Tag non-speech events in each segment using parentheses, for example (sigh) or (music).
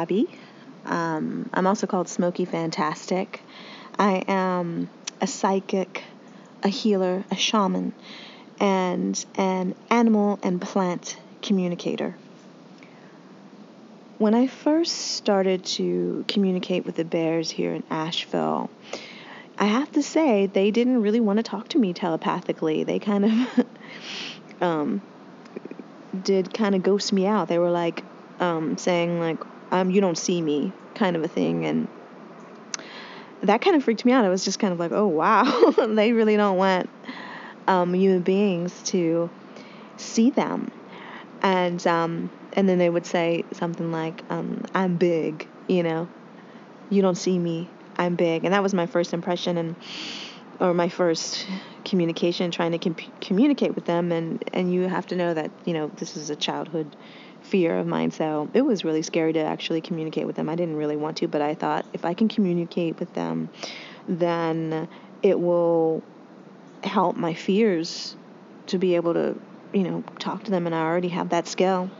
Bobbi. Um, I'm also called Smoky Fantastic. I am a psychic, a healer, a shaman, and an animal and plant communicator. When I first started to communicate with the bears here in Asheville, I have to say they didn't really want to talk to me telepathically. They kind of (laughs) um, did kind of ghost me out. They were like, um, saying like, um, "You don't see me," kind of a thing, and that kind of freaked me out. I was just kind of like, "Oh wow, (laughs) they really don't want um, human beings to see them," and um, and then they would say something like, um, "I'm big," you know, "You don't see me, I'm big," and that was my first impression and or my first communication trying to com- communicate with them. And and you have to know that you know this is a childhood fear of mine. So it was really scary to actually communicate with them. I didn't really want to, but I thought if I can communicate with them, then it will help my fears to be able to, you know, talk to them. And I already have that skill.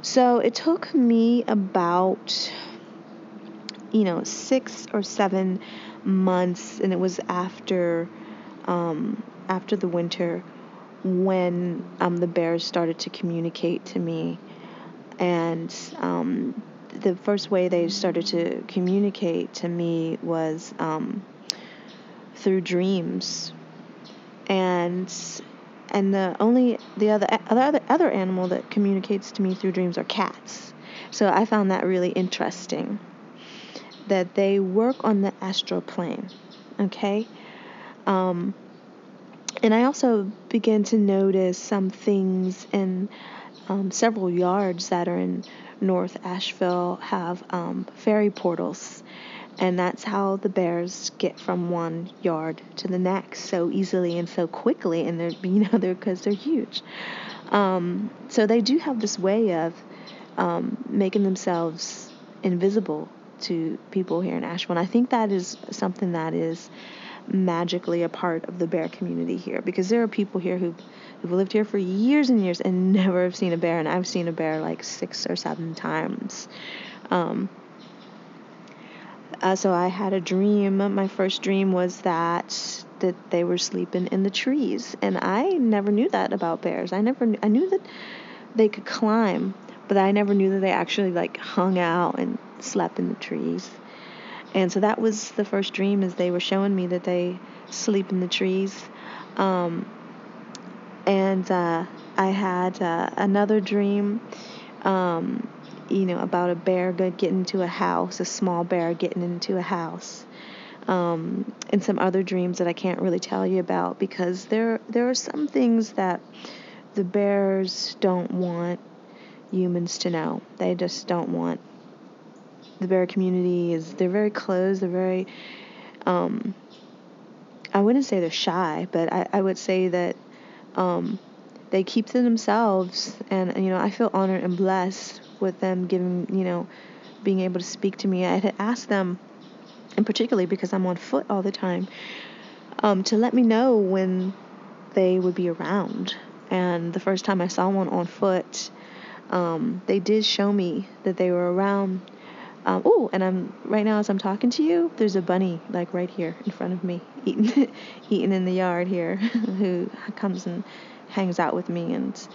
So it took me about, you know, six or seven months, and it was after, um, after the winter when um, the bears started to communicate to me. And um, the first way they started to communicate to me was um, through dreams. And and the only the other other other animal that communicates to me through dreams are cats. So I found that really interesting. That they work on the astral plane. Okay. Um, and I also began to notice some things in um, several yards that are in North Asheville have um, fairy portals. And that's how the bears get from one yard to the next so easily and so quickly. And they're, (laughs) you know, they're because they're huge. Um, so they do have this way of um, making themselves invisible to people here in Asheville. And I think that is something that is magically a part of the bear community here because there are people here who who've lived here for years and years and (laughs) never have seen a bear and I've seen a bear like six or seven times. Um, uh, so I had a dream. My first dream was that that they were sleeping in the trees, and I never knew that about bears. I never I knew that they could climb, but I never knew that they actually like hung out and slept in the trees. And so that was the first dream is they were showing me that they sleep in the trees. Um, and uh, I had uh, another dream, um, you know, about a bear getting into a house, a small bear getting into a house. Um, and some other dreams that I can't really tell you about because there there are some things that the bears don't want humans to know. They just don't want the bear community is they're very closed. They're very um, I wouldn't say they're shy, but I, I would say that um, they keep to themselves, and you know I feel honored and blessed with them giving you know being able to speak to me. I had asked them, and particularly because I'm on foot all the time, um, to let me know when they would be around. And the first time I saw one on foot, um, they did show me that they were around um, oh, and I'm right now as I'm talking to you, there's a bunny like right here in front of me, (laughs) eating eating in the yard here, (laughs) who comes and hangs out with me, and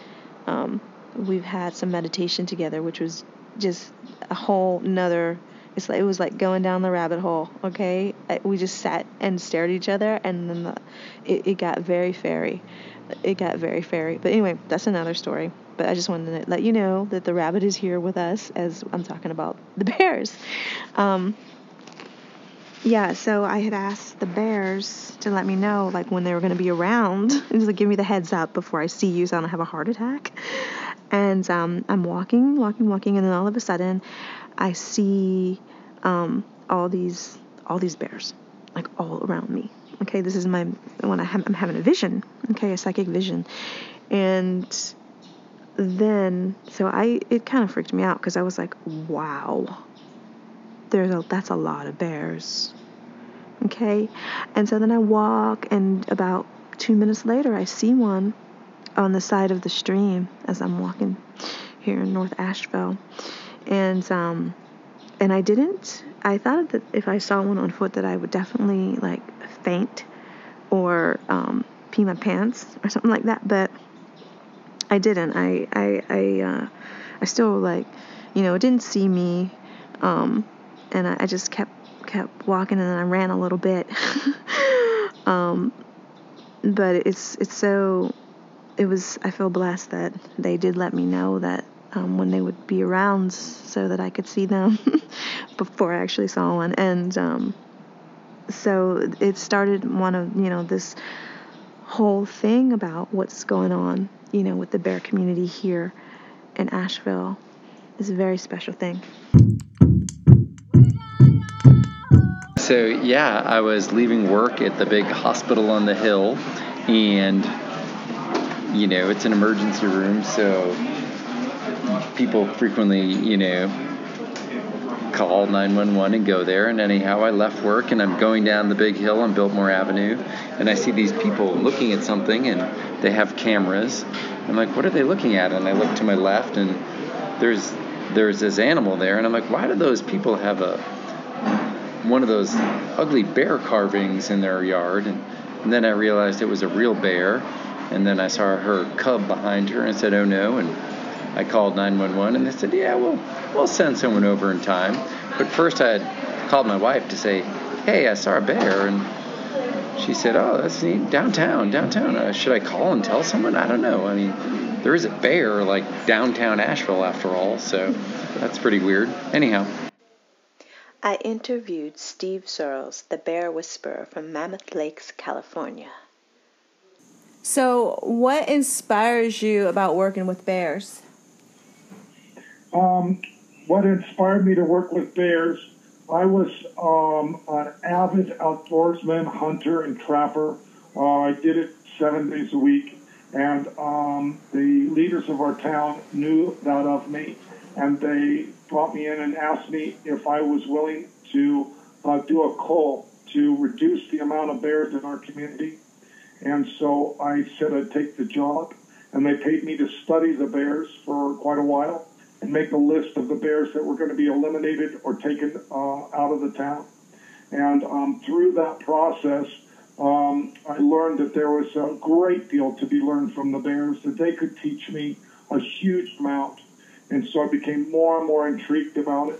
um, we've had some meditation together, which was just a whole another. It's like it was like going down the rabbit hole. Okay, we just sat and stared at each other, and then the, it, it got very fairy. It got very fairy. But anyway, that's another story. But I just wanted to let you know that the rabbit is here with us as I'm talking about the bears. Um, yeah, so I had asked the bears to let me know like when they were going to be around, (laughs) just like give me the heads up before I see you so I don't have a heart attack. And um, I'm walking, walking, walking, and then all of a sudden, I see um, all these all these bears like all around me. Okay, this is my when I I'm having a vision. Okay, a psychic vision, and then so I it kind of freaked me out because I was like, wow, there's a that's a lot of bears. Okay, and so then I walk, and about two minutes later, I see one on the side of the stream as I'm walking here in North Asheville, and um, and I didn't. I thought that if I saw one on foot, that I would definitely like faint or um, pee my pants or something like that. But I didn't. I I I uh, I still like, you know, didn't see me, um, and I, I just kept kept walking and then I ran a little bit. (laughs) um, but it's it's so it was I feel blessed that they did let me know that um, when they would be around so that I could see them (laughs) before I actually saw one and um, so it started one of you know this whole thing about what's going on you know with the bear community here in Asheville is a very special thing. So yeah, I was leaving work at the big hospital on the hill and you know, it's an emergency room, so people frequently, you know, call 911 and go there. And anyhow, I left work and I'm going down the big hill on Biltmore Avenue, and I see these people looking at something, and they have cameras. I'm like, what are they looking at? And I look to my left, and there's there's this animal there, and I'm like, why do those people have a one of those ugly bear carvings in their yard? And, and then I realized it was a real bear and then I saw her cub behind her and said, "Oh no!" And I called 911, and they said, "Yeah, we'll we'll send someone over in time." But first, I had called my wife to say, "Hey, I saw a bear," and she said, "Oh, that's neat. Downtown, downtown. Uh, should I call and tell someone? I don't know. I mean, there is a bear like downtown Asheville after all, so that's pretty weird. Anyhow." I interviewed Steve Searles, the bear whisperer from Mammoth Lakes, California. So, what inspires you about working with bears? Um, what inspired me to work with bears, I was um, an avid outdoorsman, hunter, and trapper. Uh, I did it seven days a week, and um, the leaders of our town knew that of me, and they brought me in and asked me if I was willing to uh, do a call to reduce the amount of bears in our community. And so I said I'd take the job, and they paid me to study the bears for quite a while and make a list of the bears that were going to be eliminated or taken uh, out of the town. And um, through that process, um, I learned that there was a great deal to be learned from the bears, that they could teach me a huge amount. And so I became more and more intrigued about it.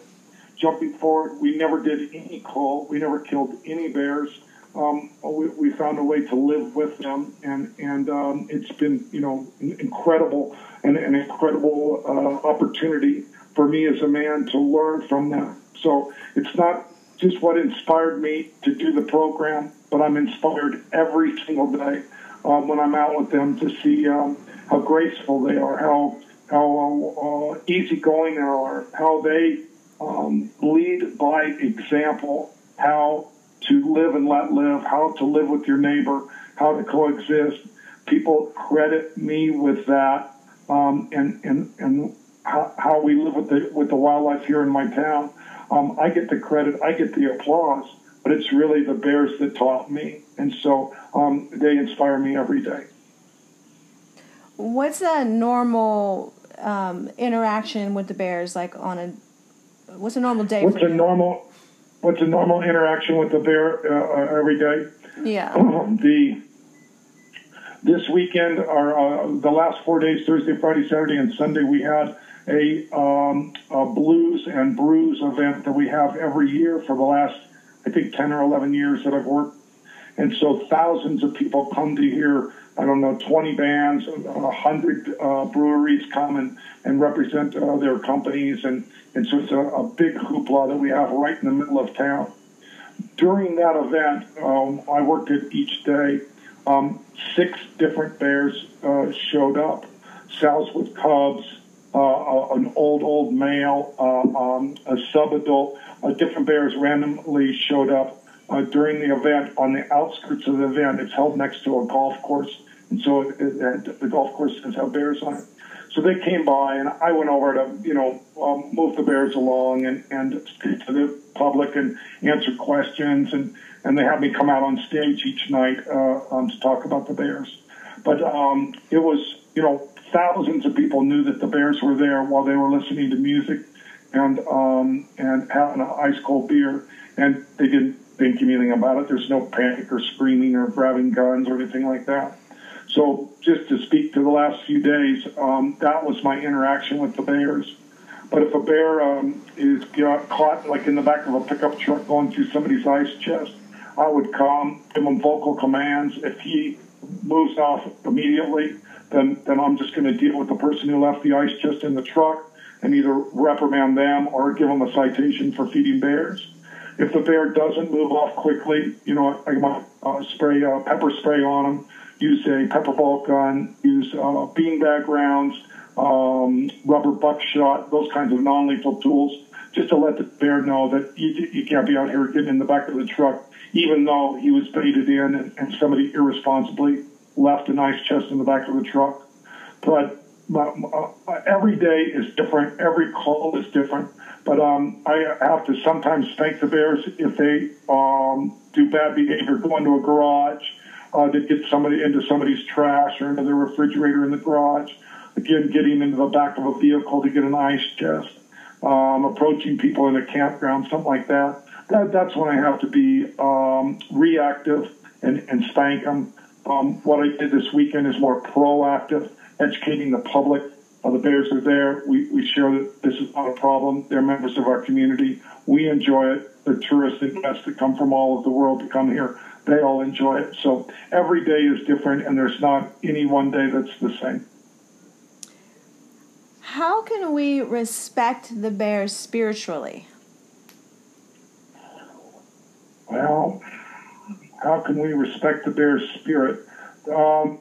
Jumping forward, we never did any call. we never killed any bears um, we, we, found a way to live with them, and and um, it's been you know incredible and an incredible uh, opportunity for me as a man to learn from them. So it's not just what inspired me to do the program, but I'm inspired every single day um, when I'm out with them to see um, how graceful they are, how how uh, easygoing they are, how they um, lead by example, how to live and let live, how to live with your neighbor, how to coexist. People credit me with that, um, and and and how, how, we live with the with the wildlife here in my town. Um, I get the credit, I get the applause, but it's really the bears that taught me, and so um, they inspire me every day. What's a normal um, interaction with the bears like on a? What's a normal day? What's a normal? What's a normal interaction with the bear uh, every day. Yeah. (clears throat) the this weekend, or uh, the last four days, Thursday, Friday, Saturday, and Sunday, we had a, um, a blues and brews event that we have every year for the last, I think, 10 or 11 years that I've worked. And so thousands of people come to hear, I don't know, 20 bands, 100 uh, breweries come and, and represent uh, their companies. And and so it's a, a big hoopla that we have right in the middle of town. During that event, um, I worked it each day. Um, six different bears uh, showed up. Sows with cubs, uh, an old, old male, uh, um, a sub-adult. Uh, different bears randomly showed up uh, during the event on the outskirts of the event. It's held next to a golf course, and so it, it, the golf course has bears on it. So they came by, and I went over to, you know, um, move the bears along and, and speak to the public and answer questions. And, and they had me come out on stage each night uh, um, to talk about the bears. But um, it was, you know, thousands of people knew that the bears were there while they were listening to music. and um, and having an ice cold beer, and they didn't think anything about it. There's no panic or screaming or grabbing guns or anything like that. So just to speak to the last few days, um, that was my interaction with the bears. But if a bear um, is caught like in the back of a pickup truck going through somebody's ice chest, I would come, give him vocal commands. If he moves off immediately, then then I'm just going to deal with the person who left the ice chest in the truck and either reprimand them or give them a citation for feeding bears. If the bear doesn't move off quickly, you know, I might uh, spray uh, pepper spray on them, use a pepper ball gun, use uh, beanbag rounds, um, rubber buckshot, those kinds of non-lethal tools, just to let the bear know that you, you can't be out here getting in the back of the truck, even though he was baited in and, and somebody irresponsibly left a nice chest in the back of the truck. But uh, every day is different. Every call is different. But um, I have to sometimes spank the bears if they um, do bad behavior, go into a garage, uh, to get somebody into somebody's trash or into the refrigerator in the garage. Again, getting into the back of a vehicle to get an ice chest, um, approaching people in a campground, something like that. that that's when I have to be um, reactive and, and spank them. Um, what I did this weekend is more proactive, educating the public. Uh, the bears are there. We, we share that this is not a problem. They're members of our community. We enjoy it. The tourists and guests that come from all over the world to come here, they all enjoy it. So every day is different, and there's not any one day that's the same. How can we respect the bears spiritually? Well, how can we respect the bear's spirit? Um,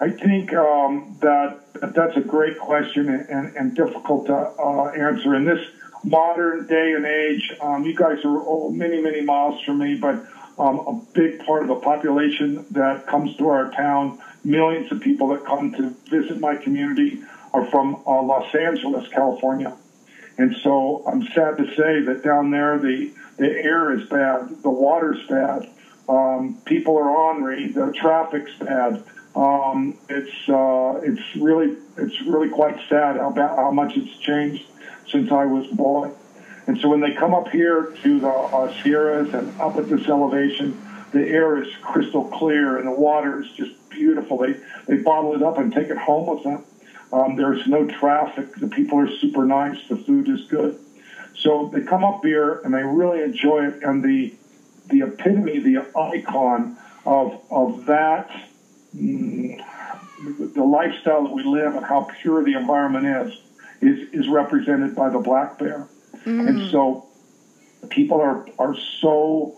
I think um, that that's a great question and, and difficult to uh, answer. In this modern day and age, um, you guys are many, many miles from me, but um, a big part of the population that comes to our town, millions of people that come to visit my community, are from uh, Los Angeles, California. And so I'm sad to say that down there the the air is bad, the water's bad, um, people are ornery, the traffic's bad. Um, it's uh, it's really it's really quite sad how bad, how much it's changed since I was born. And so when they come up here to the uh, Sierras and up at this elevation, the air is crystal clear and the water is just beautiful. They they bottle it up and take it home with them. Um, there's no traffic. The people are super nice. The food is good. So they come up here and they really enjoy it. And the the epitome, the icon of of that, the lifestyle that we live and how pure the environment is, is is represented by the black bear. Mm. And so people are are so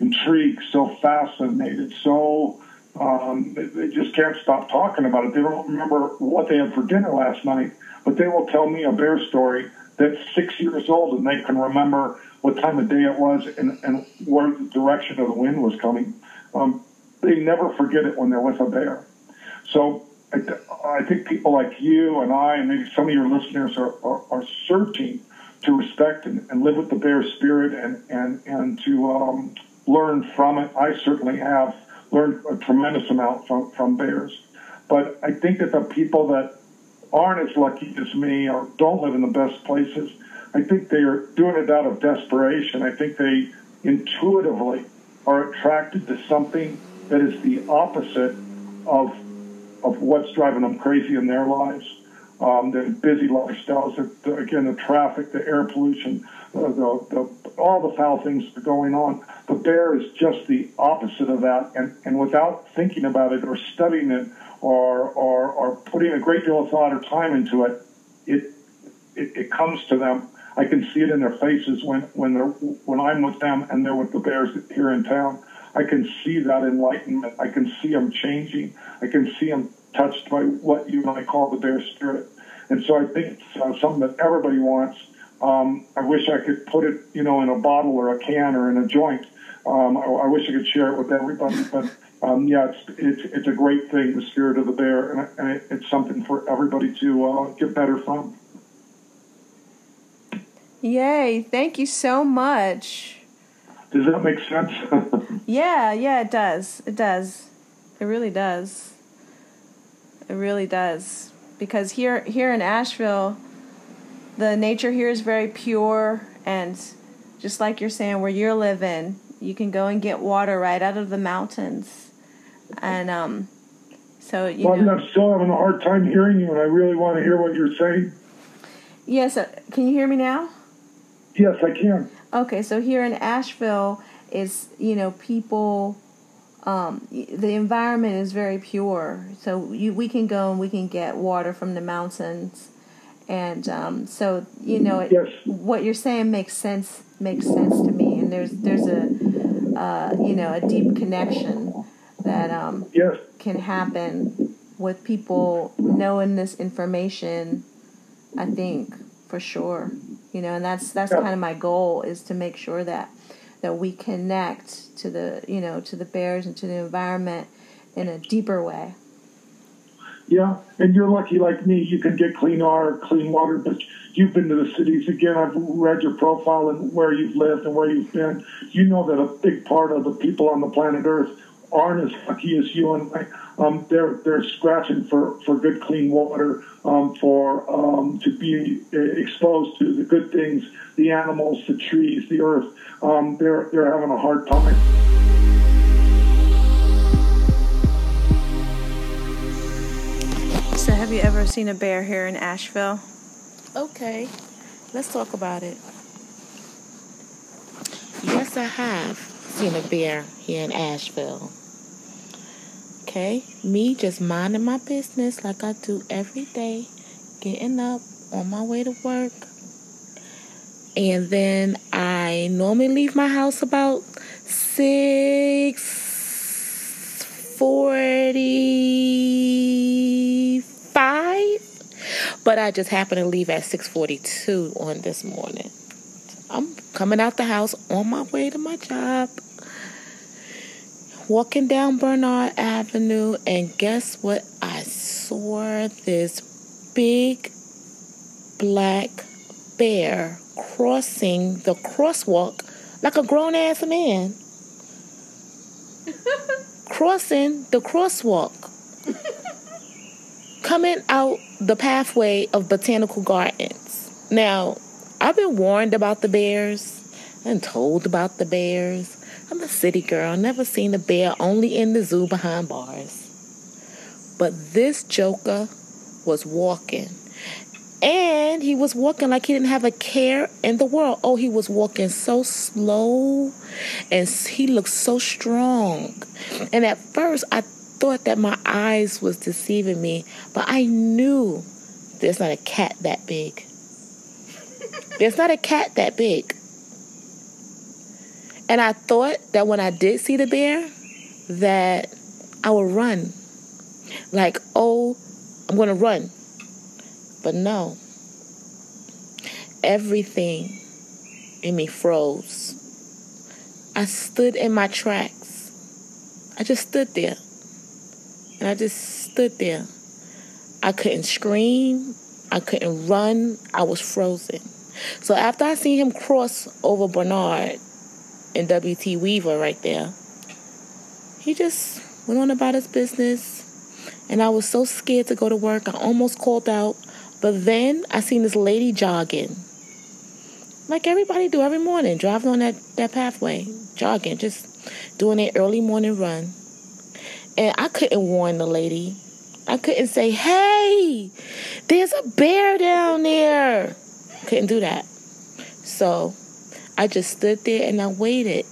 intrigued, so fascinated, so um, they, just can't stop talking about it. They don't remember what they had for dinner last night, but they will tell me a bear story that's six years old and they can remember what time of day it was and, and where the direction of the wind was coming. Um, they never forget it when they're with a bear. So I, I think people like you and I, and maybe some of your listeners, are, are, are searching to respect and, and, live with the bear spirit and, and, and to um, learn from it. I certainly have learned a tremendous amount from, from bears. But I think that the people that aren't as lucky as me or don't live in the best places, I think they are doing it out of desperation. I think they intuitively are attracted to something that is the opposite of of what's driving them crazy in their lives. Um, the busy lifestyles, the, again, the traffic, the air pollution, the, the, all the foul things that are going on. The bear is just the opposite of that, and, and without thinking about it or studying it or, or, or putting a great deal of thought or time into it, it, it, it comes to them. I can see it in their faces when, when, they're, when I'm with them and they're with the bears here in town. I can see that enlightenment. I can see them changing. I can see them touched by what you and I call the bear spirit. And so I think it's uh, something that everybody wants. Um, I wish I could put it, you know, in a bottle or a can or in a joint. Um, I, I, wish I could share it with everybody, but um, yeah, it's, it's, it's a great thing, the spirit of the bear, and, and it, it's something for everybody to uh, get better from. Yay! Thank you so much. Does that make sense? (laughs) yeah, yeah, it does. It does. It really does. It really does. because here here in Asheville, the nature here is very pure and just like you're saying where you're living, you can go and get water right out of the mountains, and um, so you Bobbi, know. I'm still having a hard time hearing you, and I really want to hear what you're saying. Yes, uh, can you hear me now? Yes, I can. Okay, so here in Asheville is you know people um, the environment is very pure. So you we can go and we can get water from the mountains, and um, so you know it, Yes. what you're saying makes sense makes sense to me. And there's there's a uh, you know a deep connection that um, Yes. can happen with people knowing this information. I think for sure, you know, and that's that's Yeah. kind of my goal is to make sure that that we connect to the you know to the bears and to the environment in a deeper way. Yeah, and you're lucky like me. You can get clean air, clean water, but you've been to the cities. Again, I've read your profile and where you've lived and where you've been. You know that a big part of the people on the planet Earth aren't as lucky as you and I. Um, they're they're scratching for, for good clean water, um, for um, to be uh, exposed to the good things, the animals, the trees, the earth. Um, they're they're having a hard time. So, have you ever seen a bear here in Asheville? Okay, let's talk about it. Yes, I have seen a bear here in Asheville. Okay, me just minding my business like I do every day, getting up on my way to work. And then I normally leave my house about six forty-five, but I just happened to leave at six forty-two on this morning. I'm coming out the house on my way to my job, walking down Bernard Avenue, and guess what? I saw this big black bear crossing the crosswalk like a grown ass man. (laughs) crossing the crosswalk. Coming out the pathway of Botanical Gardens. Now, I've been warned about the bears and told about the bears. I'm a city girl, never seen a bear, only in the zoo behind bars. But this joker was walking. And he was walking like he didn't have a care in the world. Oh, he was walking so slow and he looked so strong. And at first, I thought that my eyes was deceiving me, but I knew there's not a cat that big. There's not a cat that big. And I thought that when I did see the bear, that I would run. Like, oh, I'm going to run. But no. Everything in me froze. I stood in my tracks. I just stood there. And I just stood there. I couldn't scream. I couldn't run. I was frozen. So after I seen him cross over Bernard and W.T. Weaver right there, he just went on about his business. And I was so scared to go to work. I almost called out. But then I seen this lady jogging. Like everybody do every morning, driving on that, that pathway, jogging, just doing an early morning run. And I couldn't warn the lady. I couldn't say, hey, there's a bear down there. Couldn't do that. So I just stood there and I waited.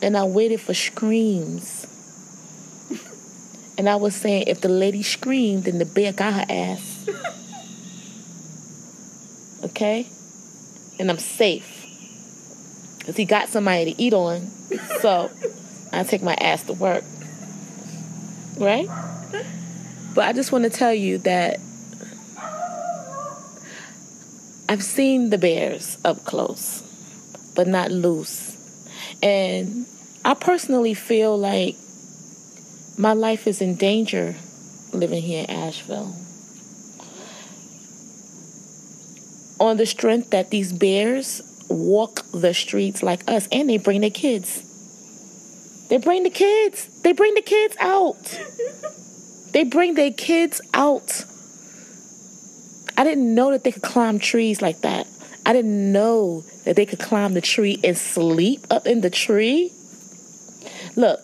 And I waited for screams. And I was saying, if the lady screamed, then the bear got her ass. Okay? And I'm safe. Because he got somebody to eat on. So I take my ass to work. Right? But I just want to tell you that I've seen the bears up close, but not loose. And I personally feel like my life is in danger living here in Asheville. On the strength that these bears walk the streets like us and they bring their kids. They bring the kids. They bring the kids out. (laughs) They bring their kids out I didn't know that they could climb trees like that. I didn't know that they could climb the tree and sleep up in the tree. Look,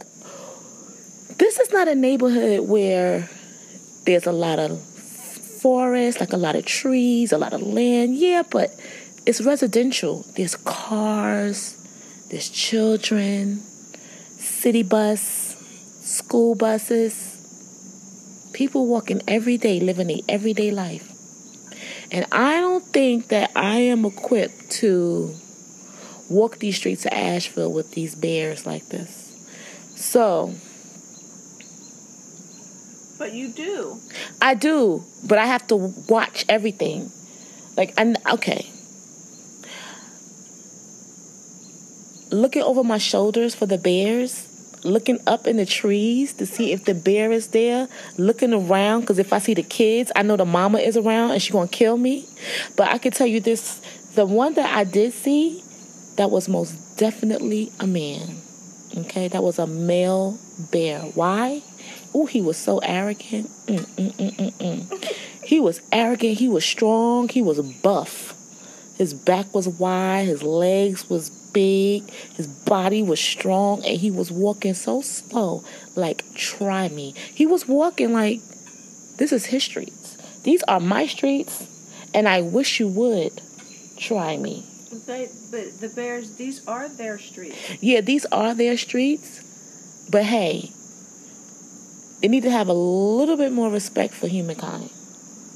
this is not a neighborhood where there's a lot of forest, like a lot of trees, a lot of land. Yeah, but it's residential. There's cars, there's children, city bus, school buses. People walking every day, living a everyday life. And I don't think that I am equipped to walk these streets of Asheville with these bears like this. So, But you do. I do, but I have to watch everything. Like, I okay. Looking over my shoulders for the bears, looking up in the trees to see if the bear is there, looking around because if I see the kids, I know the mama is around and she's gonna kill me. But I can tell you this: the one that I did see, that was most definitely a man. Okay, that was a male bear. Why? Oh, he was so arrogant. Mm, mm, mm, mm, mm. He was arrogant. He was strong. He was buff. His back was wide. His legs was big. His body was strong, and he was walking so slow. Like, try me. He was walking like, this is his streets. These are my streets, and I wish you would try me. They, but the Bears, these are their streets. Yeah, these are their streets, but hey, they need to have a little bit more respect for humankind.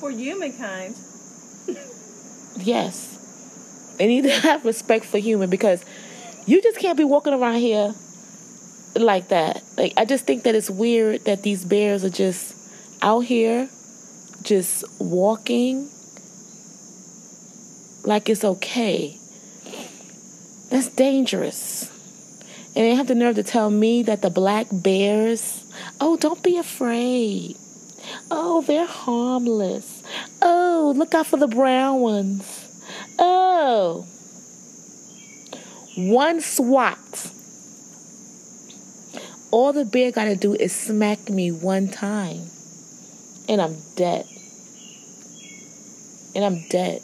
For humankind. (laughs) Yes. They need to have respect for human because you just can't be walking around here like that. Like I just think that it's weird that these bears are just out here just walking like it's okay. That's dangerous. And they have the nerve to tell me that the black bears, oh, don't be afraid. Oh, they're harmless. Oh, look out for the brown ones. Oh. One swat. All the bear got to do is smack me one time. And I'm dead. And I'm dead.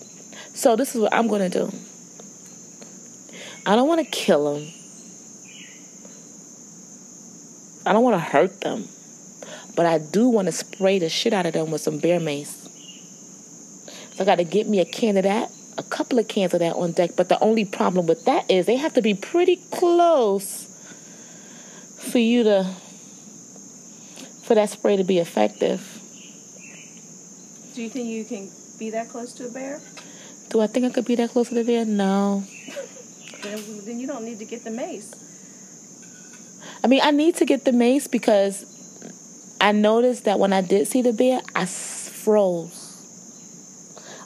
So this is what I'm going to do. I don't want to kill them. I don't want to hurt them. But I do want to spray the shit out of them with some bear mace. So I got to get me a can of that, a couple of cans of that on deck. But the only problem with that is they have to be pretty close for you to, for that spray to be effective. Do you think you can be that close to a bear? Do I think I could be that close to the bear? No. (laughs) Then, then you don't need to get the mace. I mean, I need to get the mace because I noticed that when I did see the bear, I froze.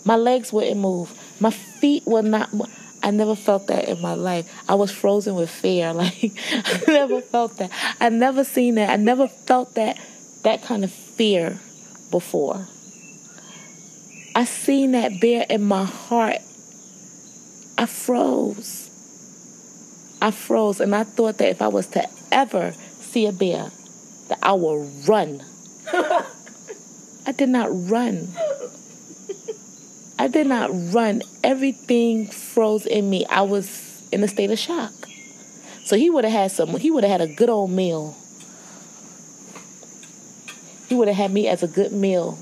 My legs wouldn't move. My feet were not. I never felt that in my life. I was frozen with fear. (laughs) Like I never felt that. I never seen that. I never felt that that kind of fear before. I seen that bear in my heart. I froze. I froze and I thought that if I was to ever see a bear, that I would run. (laughs) I did not run. I did not run. Everything froze in me. I was in a state of shock. So he would have had some he would have had a good old meal. He would have had me as a good meal.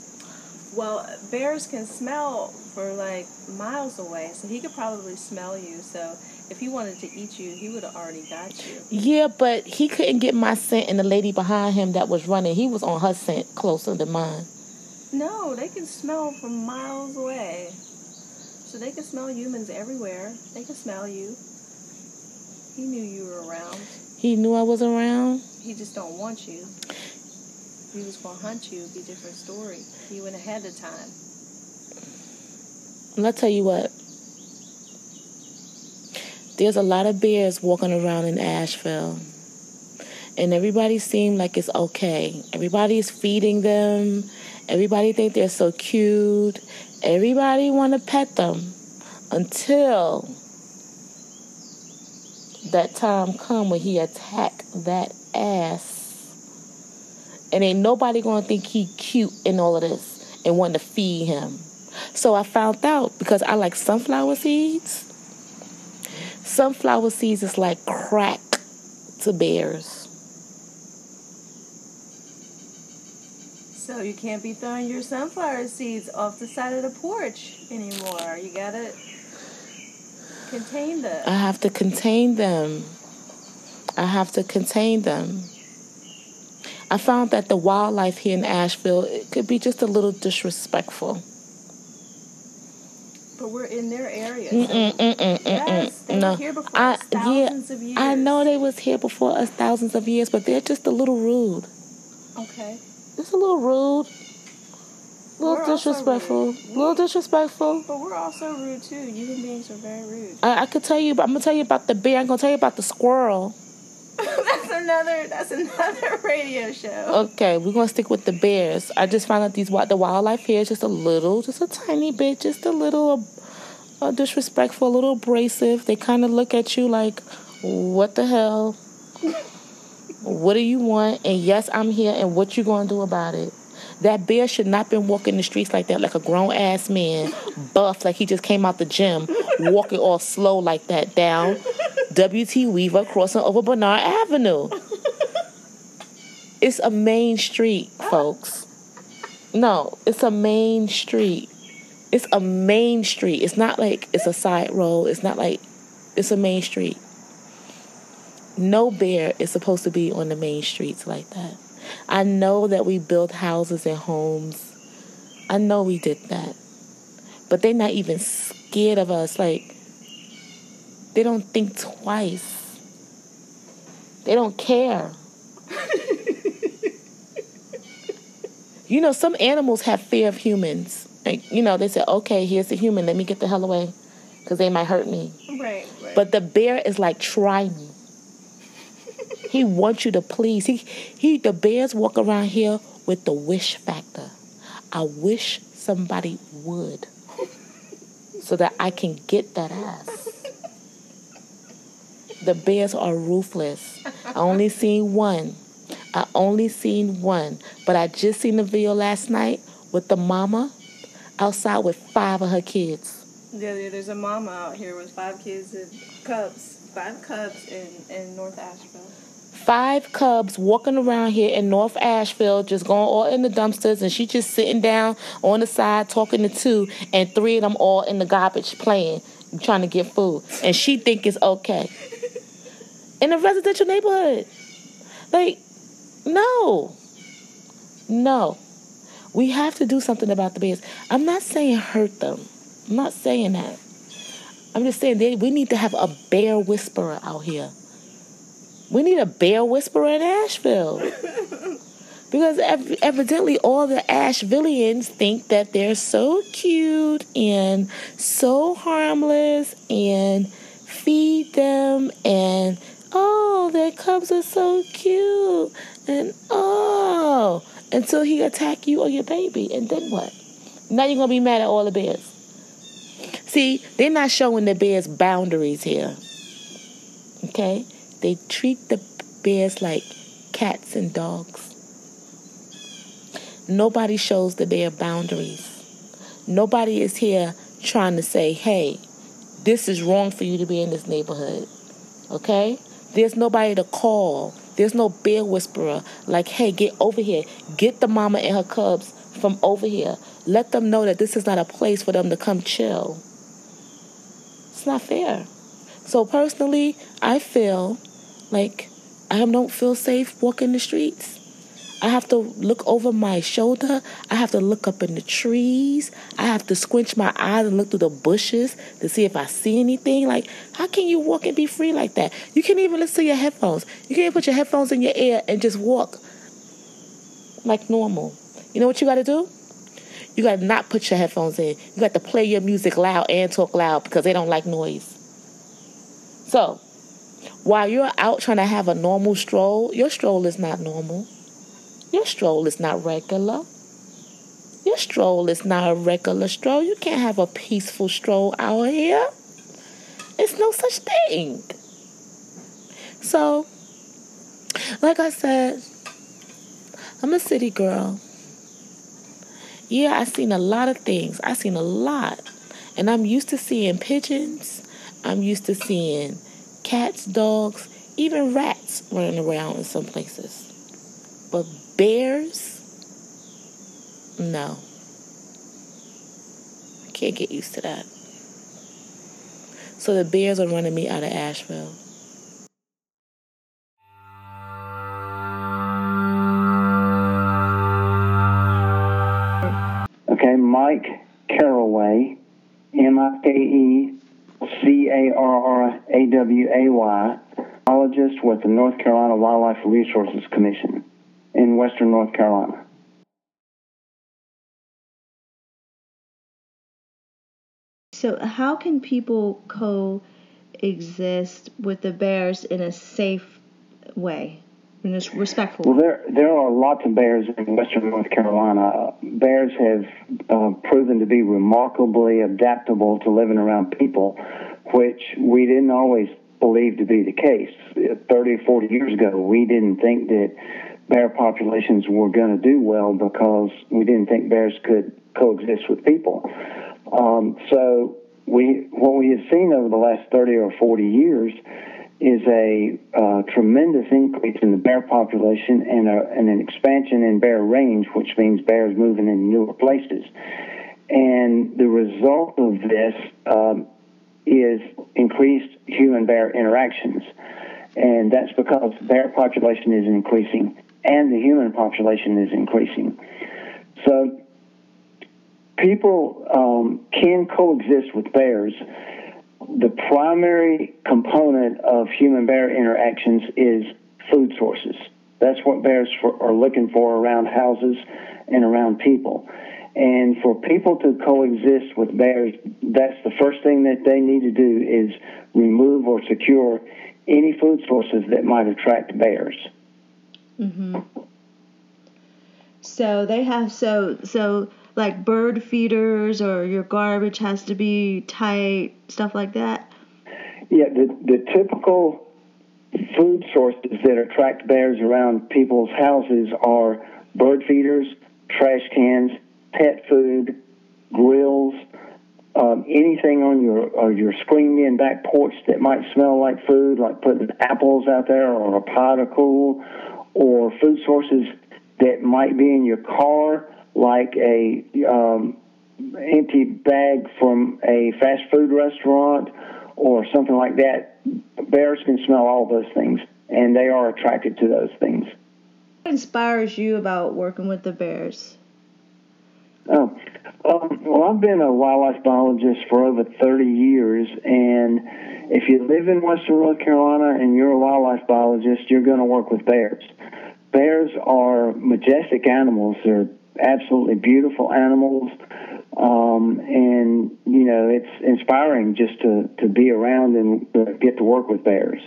Well, bears can smell for like miles away, so he could probably smell you. So if he wanted to eat you, he would have already got you. Yeah, but he couldn't get my scent and the lady behind him that was running, he was on her scent closer than mine. No, they can smell from miles away. So they can smell humans everywhere. They can smell you. He knew you were around. He knew I was around. He just don't want you. He was gonna hunt you, it'd be a different story. He went ahead of time. And I'll tell you what. There's a lot of bears walking around in Asheville. And everybody seems like it's okay. Everybody's feeding them. Everybody think they're so cute. Everybody want to pet them until that time come when he attack that ass. And ain't nobody gonna think he cute in all of this and want to feed him. So I found out because I like sunflower seeds. Sunflower seeds is like crack to bears. So you can't be throwing your sunflower seeds off the side of the porch anymore. You gotta contain them. I have to contain them. I have to contain them. I found that the wildlife here in Asheville it could be just a little disrespectful. But we're in their area. Mm-mm, mm-mm, mm-mm. Yes, they no, were here before I us thousands of years. I know they was here before us thousands of years, but they're just a little rude. Okay. Just a little rude, a We're little disrespectful, a little disrespectful. But we're also rude too. Human beings are very rude. I, I could tell you, but I'm gonna tell you about the bear. I'm gonna tell you about the squirrel. (laughs) that's another. That's another (laughs) radio show. Okay, we're gonna stick with the bears. I just found out these the wildlife here is just a little, just a tiny bit, just a little uh, disrespectful, a little abrasive. They kind of look at you like, "What the hell? (laughs) what do you want?" And yes, I'm here. And what you gonna do about it? That bear should not been walking the streets like that, like a grown ass man, (laughs) buff, like he just came out the gym, walking all slow like that down W.T. Weaver crossing over Bernard Avenue. It's a main street, folks. No, it's a main street. It's a main street. It's not like it's a side road. It's not like it's a main street. No bear is supposed to be on the main streets like that. I know that we built houses and homes. I know we did that. But they're not even scared of us. Like, they don't think twice. They don't care. (laughs) you know, some animals have fear of humans. Like, you know, they say, okay, here's the human, let me get the hell away because they might hurt me. Right. Right. But the bear is like, try me. He wants you to please. He, he, the bears walk around here with the wish factor. I wish somebody would so that I can get that ass. The bears are ruthless. I only seen one. I only seen one. But I just seen the video last night with the mama outside with five of her kids. yeah, there's a mama out here with five kids and cubs. Five cubs in in North Asheville. Five cubs walking around here in North Asheville, just going all in the dumpsters, and she just sitting down on the side talking to two, and three of them all in the garbage playing, trying to get food, and she think it's okay. In a residential neighborhood, like, no, no, we have to do something about the bears. I'm not saying hurt them. I'm not saying that. I'm just saying they, we need to have a bear whisperer out here. We need a bear whisperer in Asheville. Because ev- evidently all the Ashevilleans think that they're so cute and so harmless and feed them and oh their cubs are so cute and oh until he attack you or your baby and then what? Now you're gonna be mad at all the bears. See, they're not showing the bears boundaries here. Okay? They treat the bears like cats and dogs. Nobody shows the bear boundaries. Nobody is here trying to say, hey, this is wrong for you to be in this neighborhood. Okay? There's nobody to call. There's no bear whisperer like, hey, get over here. Get the mama and her cubs from over here. Let them know that this is not a place for them to come chill. It's not fair. So personally, I feel like I don't feel safe walking the streets. I have to look over my shoulder. I have to look up in the trees. I have to squinch my eyes and look through the bushes to see if I see anything. Like, how can you walk and be free like that? You can't even listen to your headphones. You can't put your headphones in your ear and just walk like normal. You know what you got to do? You got to not put your headphones in. You got to play your music loud and talk loud because they don't like noise. So, while you're out trying to have a normal stroll, your stroll is not normal. Your stroll is not regular. Your stroll is not a regular stroll. You can't have a peaceful stroll out here. It's no such thing. So, like I said, I'm a city girl. Yeah, I've seen a lot of things. I've seen a lot. And I'm used to seeing pigeons. I'm used to seeing cats, dogs, even rats running around in some places. But bears? No. I can't get used to that. So the bears are running me out of Asheville. R A W A Y, biologist with the North Carolina Wildlife Resources Commission in Western North Carolina. So, how can people coexist with the bears in a safe way, in a respectful Well, there there are lots of bears in Western North Carolina. Bears have uh, proven to be remarkably adaptable to living around people, which we didn't always believe to be the case. 30 or 40 years ago, we didn't think that bear populations were going to do well because we didn't think bears could coexist with people. Um, so we what we have seen over the last 30 or 40 years is a uh, tremendous increase in the bear population and, a, and an expansion in bear range, which means bears moving in newer places. And the result of this um, is increased human bear interactions. And that's because bear population is increasing and the human population is increasing. So people um, can coexist with bears. The primary component of human bear interactions is food sources. That's what bears for, are looking for around houses and around people. And for people to coexist with bears, that's the first thing that they need to do is remove or secure any food sources that might attract bears. Mhm. So they have so so like bird feeders or your garbage has to be tight, stuff like that. Yeah, the, the typical food sources that attract bears around people's houses are bird feeders, trash cans, pet food, grills, um, anything on your or your screened in back porch that might smell like food, like putting apples out there or a pot of cool, or food sources that might be in your car, like a um, empty bag from a fast food restaurant or something like that. Bears can smell all those things, and they are attracted to those things. What inspires you about working with the bears? Oh, um, well, I've been a wildlife biologist for over 30 years, and if you live in Western North Carolina and you're a wildlife biologist, you're going to work with bears. Bears are majestic animals. They're absolutely beautiful animals, um, and you know it's inspiring just to to be around and get to work with bears.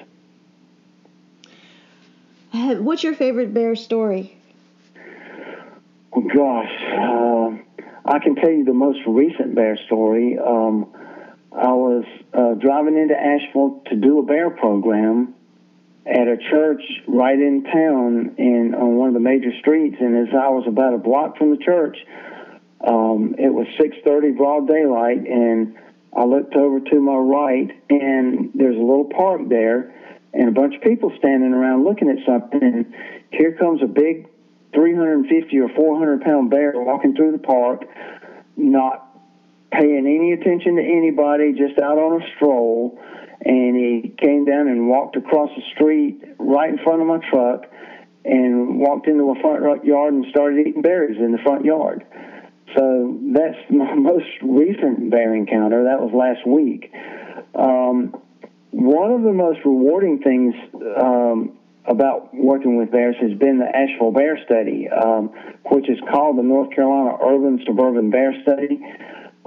Uh, What's your favorite bear story? Oh, gosh, uh, I can tell you the most recent bear story. Um, I was uh, driving into Asheville to do a bear program at a church right in town in on one of the major streets, and as I was about a block from the church, um, it was 6:30, broad daylight, and I looked over to my right, and there's a little park there, and a bunch of people standing around looking at something. And here comes a big 350 or 400 pound bear walking through the park, not paying any attention to anybody, just out on a stroll. And he came down and walked across the street right in front of my truck and walked into a front yard and started eating berries in the front yard. So that's (laughs) my most recent bear encounter. That was last week. Um, one of the most rewarding things um, about working with bears has been the Asheville Bear Study, um, which is called the North Carolina Urban Suburban Bear Study.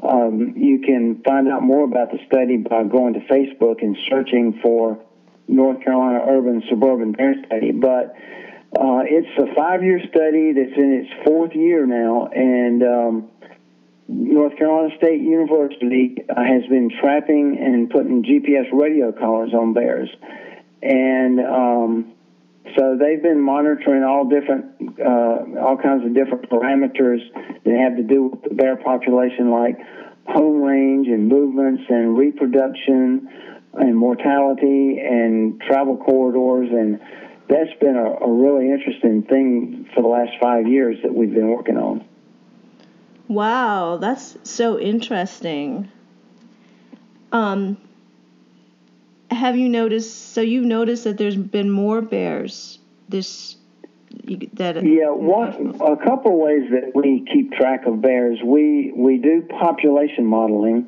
Um, you can find out more about the study by going to Facebook and searching for North Carolina Urban Suburban Bear Study. But uh, it's a five-year study that's in its fourth year now, and um, North Carolina State University uh, has been trapping and putting GPS radio collars on bears. And um, so they've been monitoring all different, uh, all kinds of different parameters that have to do with the bear population, like home range and movements and reproduction and mortality and travel corridors and that's been a, a really interesting thing for the last five years that we've been working on. Wow, that's so interesting. Um, have you noticed? So you've noticed that there's been more bears this that yeah one a couple ways that we keep track of bears we we do population modeling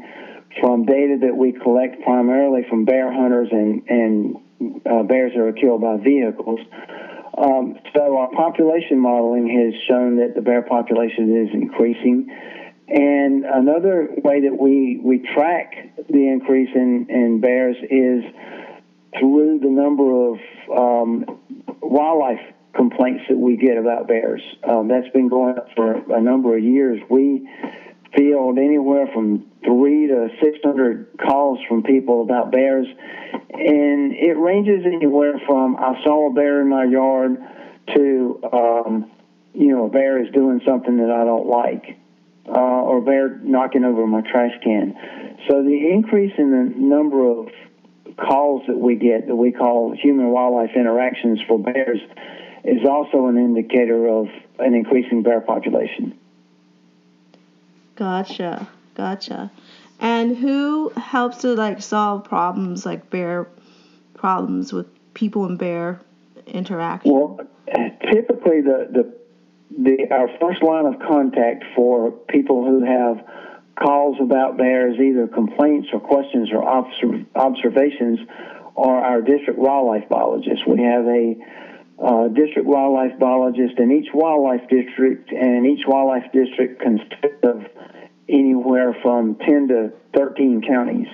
from data that we collect primarily from bear hunters and and uh, bears that are killed by vehicles um, so our population modeling has shown that the bear population is increasing and another way that we we track the increase in in bears is through the number of um, wildlife complaints that we get about bears. Um, that's been going up for a number of years. We field anywhere from three to 600 calls from people about bears, and it ranges anywhere from I saw a bear in my yard to um, you know a bear is doing something that I don't like. Uh, or bear knocking over my trash can. So the increase in the number of calls that we get that we call human wildlife interactions for bears is also an indicator of an increasing bear population. Gotcha, gotcha. And who helps to like solve problems like bear problems with people and bear interaction? Well, typically the the the our first line of contact for people who have calls about bears, either complaints or questions or observations, are our district wildlife biologists. We have a uh, district wildlife biologist in each wildlife district, and each wildlife district consists of anywhere from 10 to 13 counties.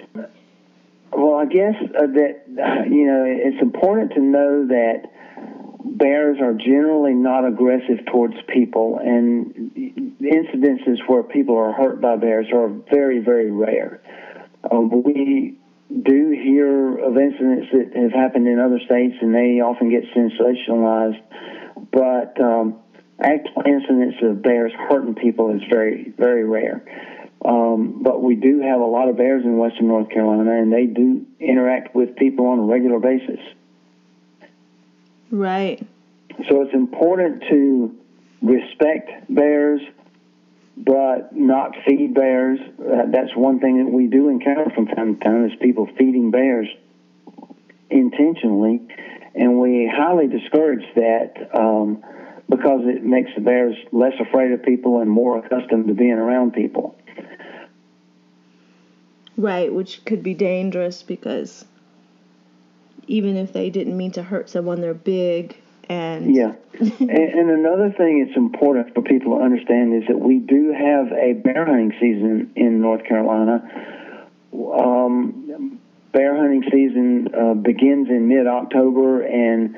Well, I guess uh, that, you know, it's important to know that bears are generally not aggressive towards people, and incidences where people are hurt by bears are very, very rare. Um, we do hear of incidents that have happened in other states, and they often get sensationalized. But um, actual incidents of bears hurting people is very, very rare. Um, but we do have a lot of bears in western North Carolina, and they do interact with people on a regular basis. Right. So it's important to respect bears, but not feed bears. Uh, that's one thing that we do encounter from time to time is people feeding bears intentionally, and we highly discourage that um, because it makes the bears less afraid of people and more accustomed to being around people. Right, which could be dangerous because even if they didn't mean to hurt someone, they're big and yeah. and, and another thing it's important for people to understand is that we do have a bear hunting season in North Carolina. Um, bear hunting season uh, begins in mid October and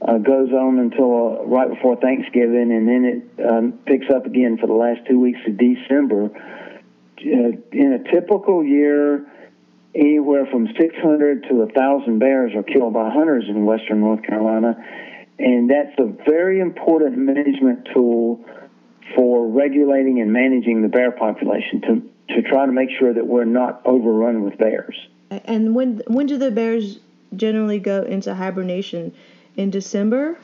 uh, goes on until uh, right before Thanksgiving, and then it um, picks up again for the last two weeks of December. Uh, in a typical year, anywhere from 600 to 1,000 bears are killed by hunters in western North Carolina, and that's a very important management tool for regulating and managing the bear population to, to try to make sure that we're not overrun with bears. And when when do the bears generally go into hibernation? In December?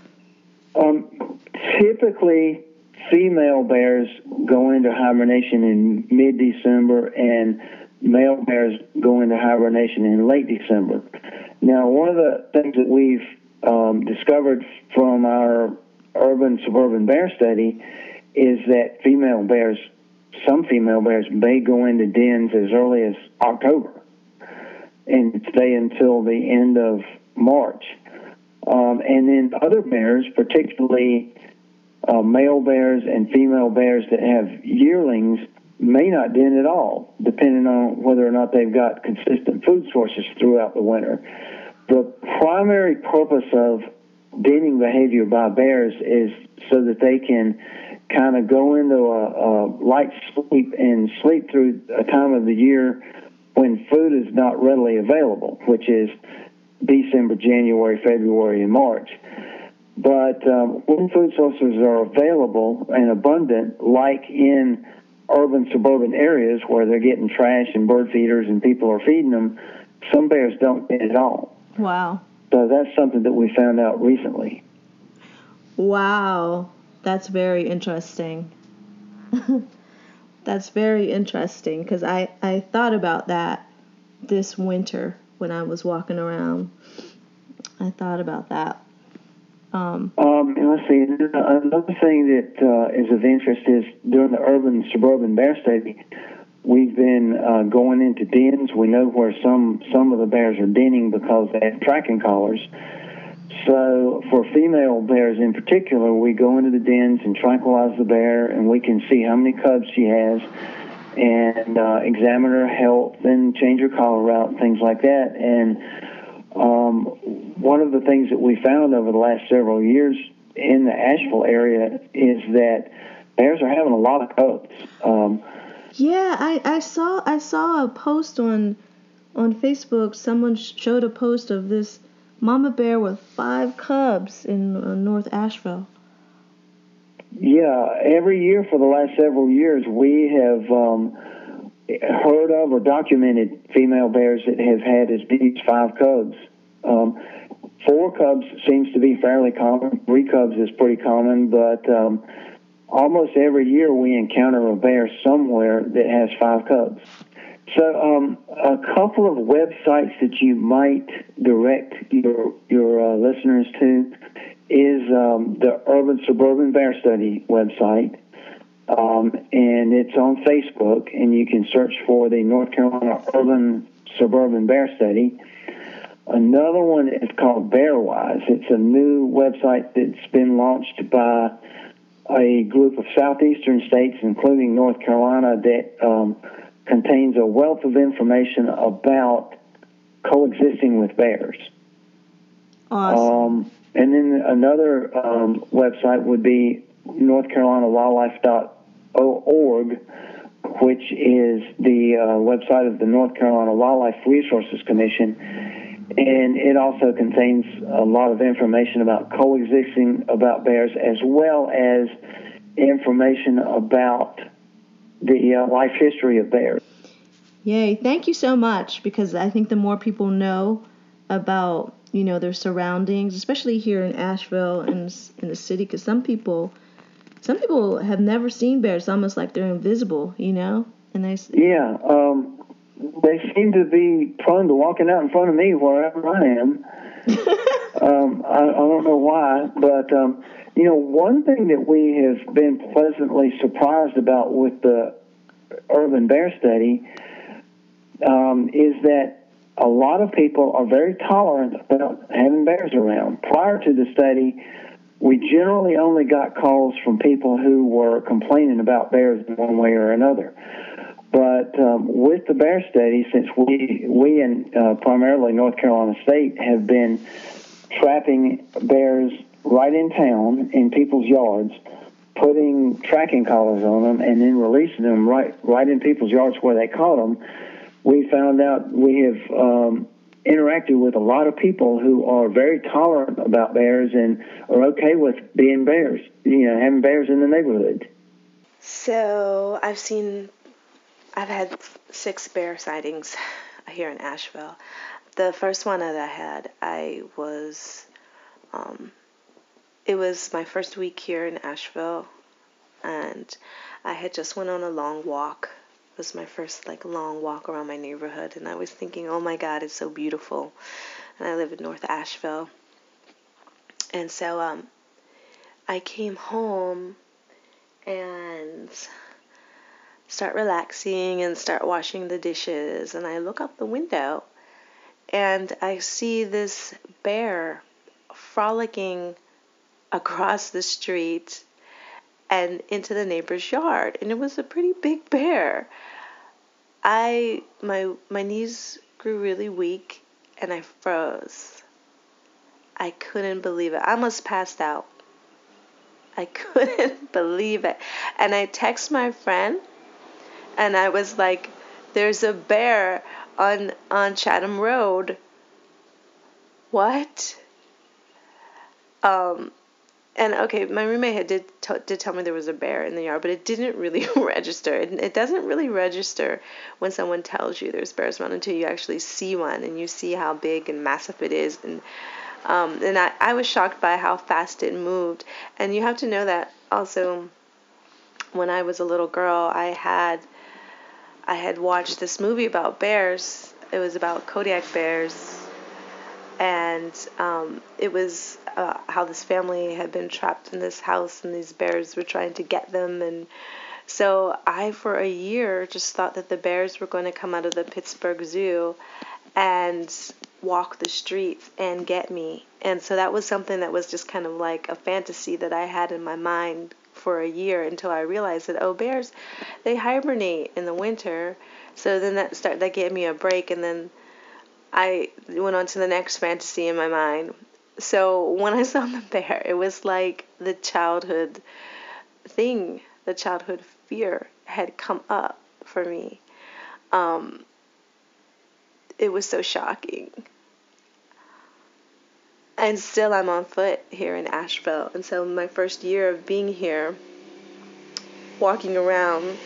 Um, typically, female bears go into hibernation in mid December, and male bears go into hibernation in late December. Now, one of the things that we've um, discovered from our urban suburban bear study is that female bears, some female bears, may go into dens as early as October and stay until the end of March. Um, and then other bears, particularly uh, male bears and female bears that have yearlings, may not den at all, depending on whether or not they've got consistent food sources throughout the winter. The primary purpose of denning behavior by bears is so that they can kind of go into a, a light sleep and sleep through a time of the year when food is not readily available, which is December, January, February, and March. But um, when food sources are available and abundant, like in urban suburban areas where they're getting trash and bird feeders and people are feeding them, some bears don't get it at all. Wow. So that's something that we found out recently. Wow. That's very interesting. (laughs) That's very interesting because I, I thought about that this winter when I was walking around. I thought about that. Um, um, let's see. Another thing that uh, is of interest is during the urban suburban bear study, we've been uh, going into dens. We know where some some of the bears are denning because they have tracking collars. So for female bears in particular, we go into the dens and tranquilize the bear, and we can see how many cubs she has, and uh, examine her health and change her collar route, things like that. And um, one of the things that we found over the last several years in the Asheville area is that bears are having a lot of cubs. Um, yeah, I, I saw I saw a post on on Facebook. Someone showed a post of this mama bear with five cubs in uh, North Asheville. Yeah, every year for the last several years, we have um, heard of or documented female bears that have had as as five cubs. Um, four cubs seems to be fairly common. Three cubs is pretty common, but um, almost every year we encounter a bear somewhere that has five cubs. So, um, a couple of websites that you might direct your your uh, listeners to is um, the Urban Suburban Bear Study website, um, and it's on Facebook, and you can search for the North Carolina Urban Suburban Bear Study. Another one is called Bearwise. It's a new website that's been launched by a group of southeastern states, including North Carolina, that um, contains a wealth of information about coexisting with bears. Awesome. Um, and then another um, website would be NorthCarolinaWildlife.org, which is the uh, website of the North Carolina Wildlife Resources Commission. And it also contains a lot of information about coexisting about bears as well as information about the uh, life history of bears. Yay! Thank you so much because I think the more people know about you know their surroundings, especially here in Asheville and in the city, because some people some people have never seen bears, it's almost like they're invisible, you know. And they yeah, um, they seem to be prone to walking out in front of me wherever I am. (laughs) um, I, I don't know why, but um, you know, one thing that we have been pleasantly surprised about with the urban bear study um, is that a lot of people are very tolerant about having bears around. Prior to the study, we generally only got calls from people who were complaining about bears in one way or another. But um, with the bear study, since we we and uh, primarily North Carolina State have been trapping bears right in town in people's yards, putting tracking collars on them, and then releasing them right right in people's yards where they caught them. We found out we have um, interacted with a lot of people who are very tolerant about bears and are okay with being bears, you know, having bears in the neighborhood. So I've seen, I've had six bear sightings (laughs) here in Asheville. The first one that I had, I was um, it was my first week here in Asheville, and I had just went on a long walk. Was my first like long walk around my neighborhood, and I was thinking, oh my God, it's so beautiful. And I live in North Asheville, and so um, I came home and start relaxing and start washing the dishes, and I look out the window, and I see this bear frolicking across the street and into the neighbor's yard and it was a pretty big bear. I my my knees grew really weak and i froze. I couldn't believe it. I almost passed out. I (laughs) couldn't believe it. And i text my friend and i was like there's a bear on on chatham road. What? Um and okay, my roommate had did t- did tell me there was a bear in the yard, but it didn't really (laughs) register. It, it doesn't really register when someone tells you there's bears around until you actually see one and you see how big and massive it is. And um, and I, I was shocked by how fast it moved. And you have to know that also. When I was a little girl, I had I had watched this movie about bears. It was about Kodiak bears and um, it was uh, how this family had been trapped in this house and these bears were trying to get them. And so i for a year just thought that the bears were going to come out of the pittsburgh zoo and walk the streets and get me. And so that was something that was just kind of like a fantasy that i had in my mind for a year until i realized that oh bears they hibernate in the winter. So then that start that gave me a break. And then I went on to the next fantasy in my mind. So when I saw (laughs) the bear, it was like the childhood thing, the childhood fear had come up for me. Um, it was so shocking. And still, I'm on foot here in Asheville. And so, my first year of being here, walking around,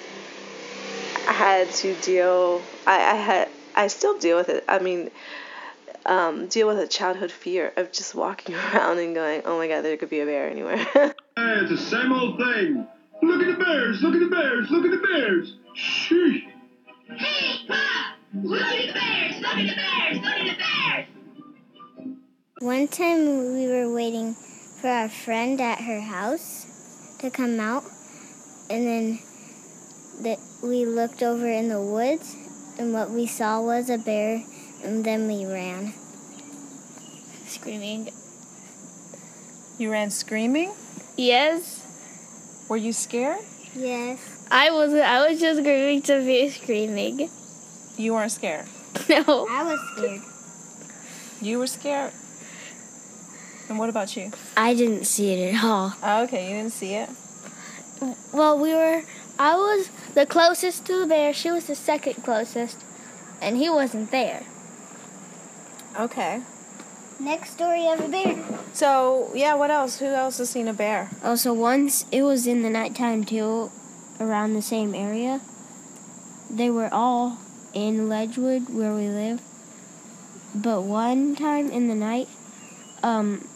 I had to deal. I, I had I still deal with it. I mean, um, deal with a childhood fear of just walking (laughs) around and going, oh my god, there could be a bear anywhere. (laughs) it's the same old thing. Look at the bears, look at the bears, look at the bears. Sheesh. Hey, Pop! Look at the bears, look at the bears, look at the bears! One time we were waiting for our friend at her house to come out, and then the, we looked over in the woods, and what we saw was a bear, and then we ran. Screaming. You ran screaming? Yes. Were you scared? Yes. I wasn't. I was just going to be screaming. You weren't scared? (laughs) No. I was scared. You were scared? And what about you? I didn't see it at all. Oh, okay, you didn't see it? Well, we were. I was the closest to the bear. She was the second closest, and he wasn't there. Okay. Next story of a bear. So, yeah, what else? Who else has seen a bear? Oh, so once it was in the nighttime too, around the same area. They were all in Ledgewood where we live. But one time in the night, um,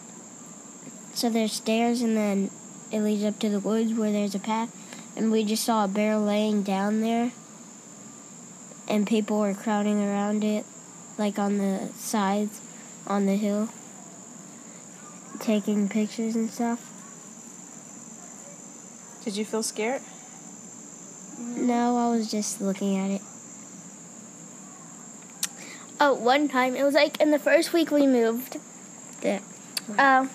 so there's stairs and then it leads up to the woods where there's a path, and we just saw a bear laying down there, and people were crowding around it, like on the sides, on the hill, taking pictures and stuff. Did you feel scared? No, I was just looking at it. Oh, one time it was like in the first week we moved. There. Um,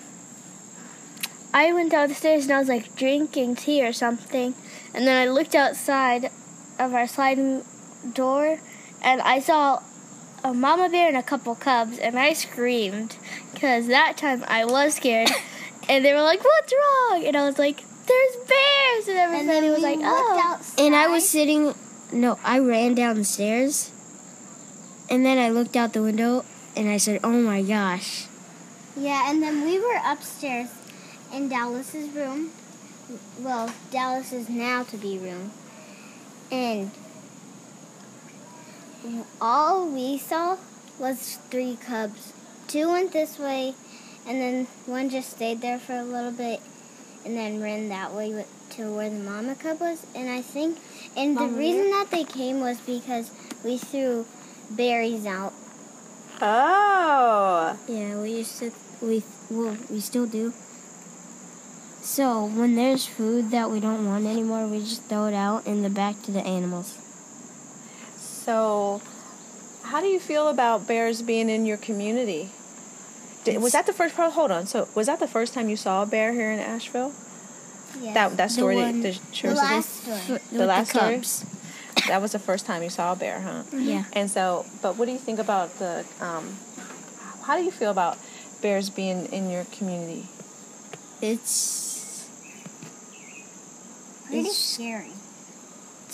I went downstairs and I was like drinking tea or something, and then I looked outside of our sliding door, and I saw a mama bear and a couple cubs, and I screamed because that time I was scared, (laughs) and they were like, "What's wrong?" And I was like, "There's bears!" And everybody was like, "Oh." And I was sitting. No, I ran downstairs, and then I looked out the window, and I said, "Oh my gosh!" Yeah, and then we were upstairs in Dallas's room. Well, Dallas's now to be room. And all we saw was three cubs. Two went this way, and then one just stayed there for a little bit, and then ran that way to where the mama cub was. And I think, and the reason that they came was because we threw berries out. Oh. Yeah, we used to. We well, we still do. So when there's food that we don't want anymore, we just throw it out in the back to the animals. So, how do you feel about bears being in your community? Did, was that the first? Hold on. So, was that the first time you saw a bear here in Asheville? Yes. That that story one- that the shows last story. With The last story? cubs. that was the first time you saw a bear, huh? Yeah. And so, but what do you think about the? Um, how do you feel about bears being in your community? It's Pretty it's scary.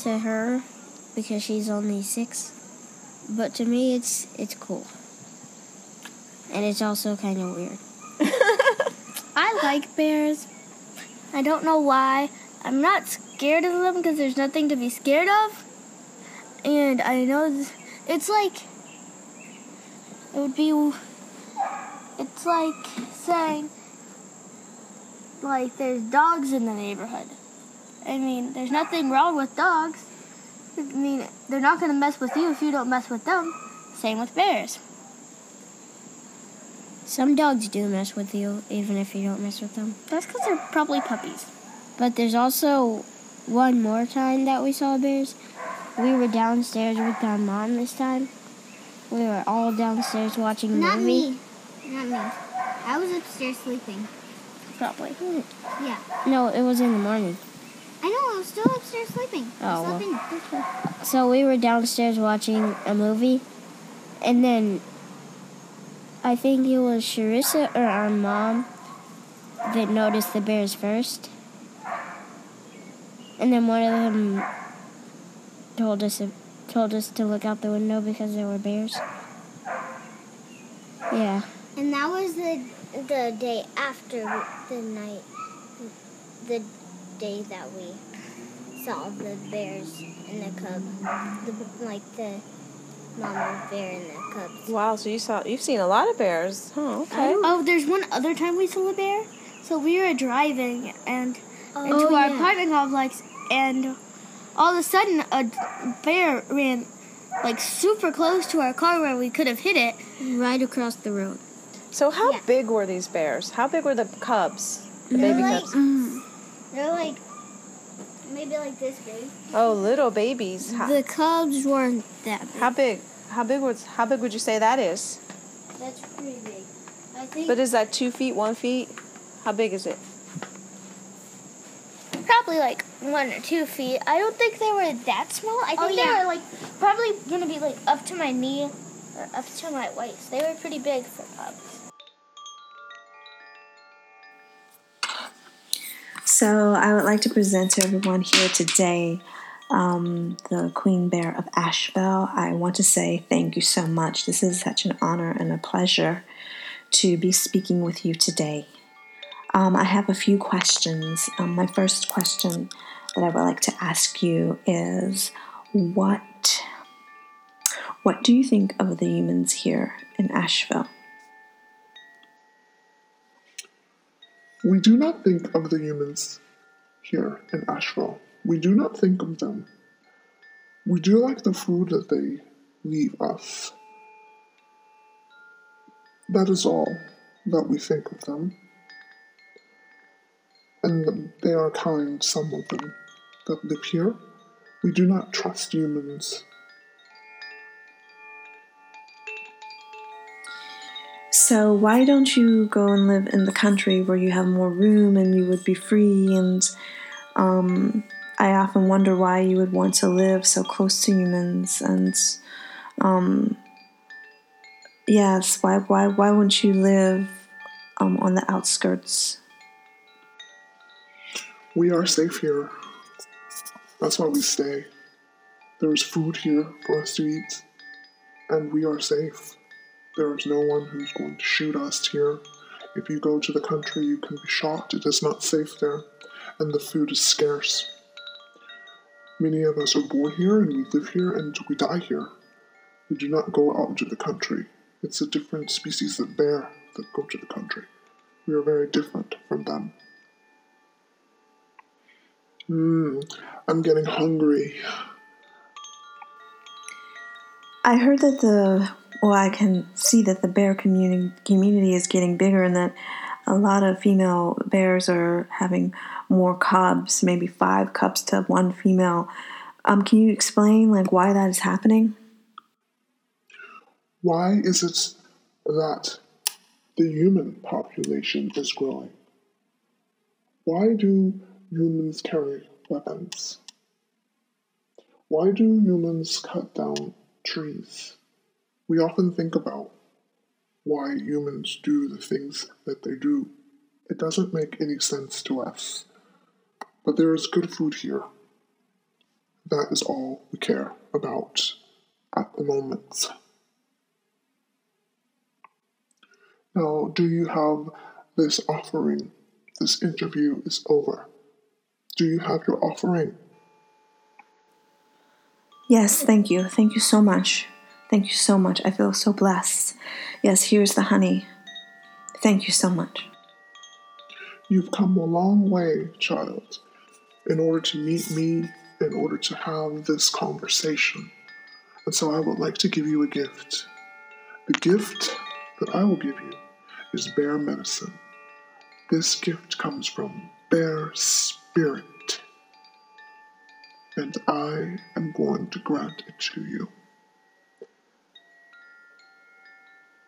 to her because she's only six, but to me, it's it's cool, and it's also kind of weird. (laughs) I like bears, I don't know why. I'm not scared of them because there's nothing to be scared of. And I know th- it's like it would be it's like saying like there's dogs in the neighborhood. I mean, there's nothing wrong with dogs. I mean, they're not going to mess with you if you don't mess with them. Same with bears. Some dogs do mess with you, even if you don't mess with them. That's because they're probably puppies. But there's also one more time that we saw bears. We were downstairs with our mom this time. We were all downstairs watching a Not movie. me. Not me. I was upstairs sleeping. Probably. Yeah. No, it was in the morning. I know, I was still upstairs sleeping. Oh, well. So we were downstairs watching a movie, and then I think it was Sharissa or our mom that noticed the bears first. And then one of them told us told us to look out the window because there were bears. Yeah. And that was the the day after the night, the day that we saw the bears and the cub, the, like the mama bear and the cubs. Wow, so you saw you've seen a lot of bears. Huh, okay. Oh, there's one other time we saw a bear. So we were driving and Oh, into our yeah. apartment complex, and all of a sudden a bear ran like super close to our car where we could have hit it. Right across the road. So how Yeah. big were these bears? How big were the cubs? The They're baby like- cubs? Um, They're like maybe like this big. Oh, little babies. How, The cubs weren't that big. how big? How big was? How big would you say that is? That's pretty big. I think. But is that two feet, one feet? How big is it? Probably like one or two feet. I don't think they were that small. I oh, think Oh, they were like probably gonna be like up to my knee or up to my waist. They were pretty big for cubs. So, I would like to present to everyone here today um, the Queen Bear of Asheville. I want to say thank you so much. This is such an honor and a pleasure to be speaking with you today. Um, I have a few questions. Um, my first question that I would like to ask you is what what do you think of the humans here in Asheville? We do not think of the humans here in Asheville. We do not think of them. We do like the food that they leave us. That is all that we think of them. And they are kind, some of them, that live here. We do not trust humans. So why don't you go and live in the country where you have more room and you would be free? And um, I often wonder why you would want to live so close to humans. And um, yes, why why why wouldn't you live um, on the outskirts? We are safe here. That's why we stay. There is food here for us to eat, and we are safe. There is no one who's going to shoot us here. If you go to the country, you can be shot. It is not safe there, and the food is scarce. Many of us are born here and we live here and we die here. We do not go out into the country. It's a different species of bear that go to the country. We are very different from them. Mmm, I'm getting hungry. I heard that the well, I can see that the bear community community is getting bigger, and that a lot of female bears are having more cubs, maybe five cubs to one female. Um, can you explain like why that is happening? Why is it that the human population is growing? Why do humans carry weapons? Why do humans cut down trees? We often think about why humans do the things that they do. It doesn't make any sense to us. But there is good food here. That is all we care about at the moment. Now, do you have this offering this interview is over. Do you have your offering? Yes, thank you. Thank you so much. Thank you so much. I feel so blessed. Yes, here's the honey. Thank you so much. You've come a long way, child, in order to meet me, in order to have this conversation. And so I would like to give you a gift. The gift that I will give you is bear medicine. This gift comes from Bear Spirit. And I am going to grant it to you.